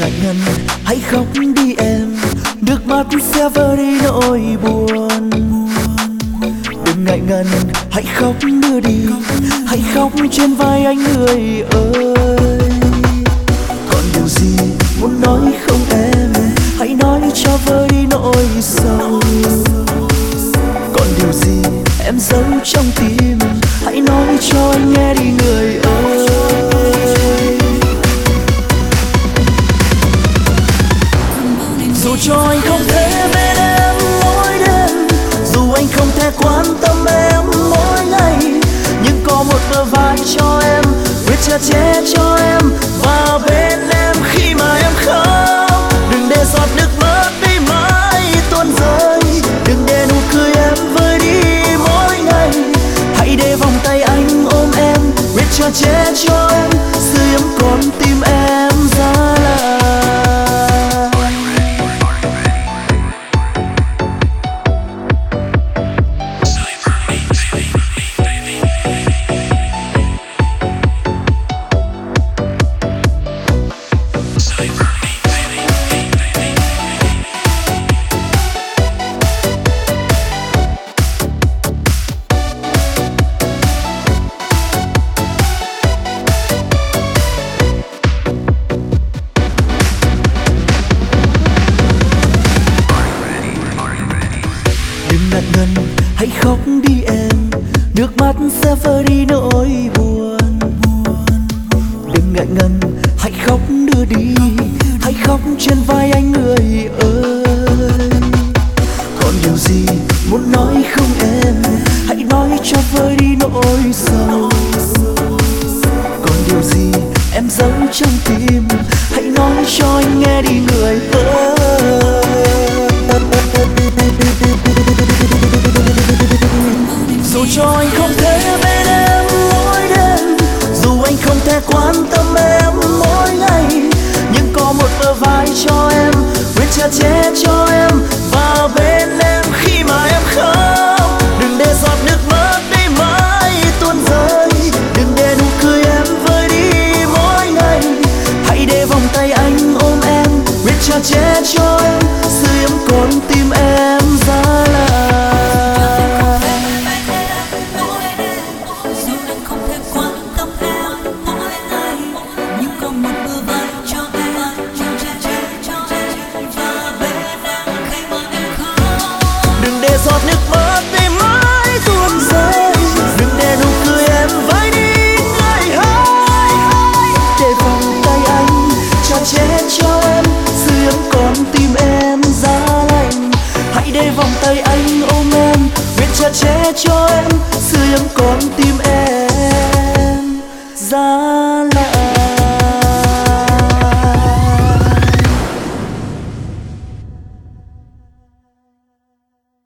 ngại ngần, hãy khóc đi em. Nước mắt sẽ vơi đi nỗi buồn. Đừng ngại ngần, hãy khóc đưa đi. Hãy khóc trên vai anh người ơi. Còn điều gì muốn nói không em? Hãy nói cho vơi đi nỗi sầu. Còn điều gì em giấu trong che cho em sưởi ấm con tim em. Khóc đi em, nước mắt sẽ vơi đi nỗi buồn đừng ngại ngần, hãy khóc đưa đi, hãy khóc trên vai anh người ơi. Còn điều gì muốn nói không em, hãy nói cho vơi đi nỗi sầu. Còn điều gì em giấu trong tim, hãy nói cho anh nghe đi người ơi. Cho anh không thể bên em mỗi đêm. Dù anh không thể quan tâm em mỗi ngày, nhưng có một bờ vai cho em viết cha che cho em. Và bên em khi mà em khóc, đừng để giọt nước mắt đi mãi tuôn rơi. Đừng để nụ cười em vơi đi mỗi ngày. Hãy để vòng tay anh ôm em viết cha che cho cho em sưởi ấm con tim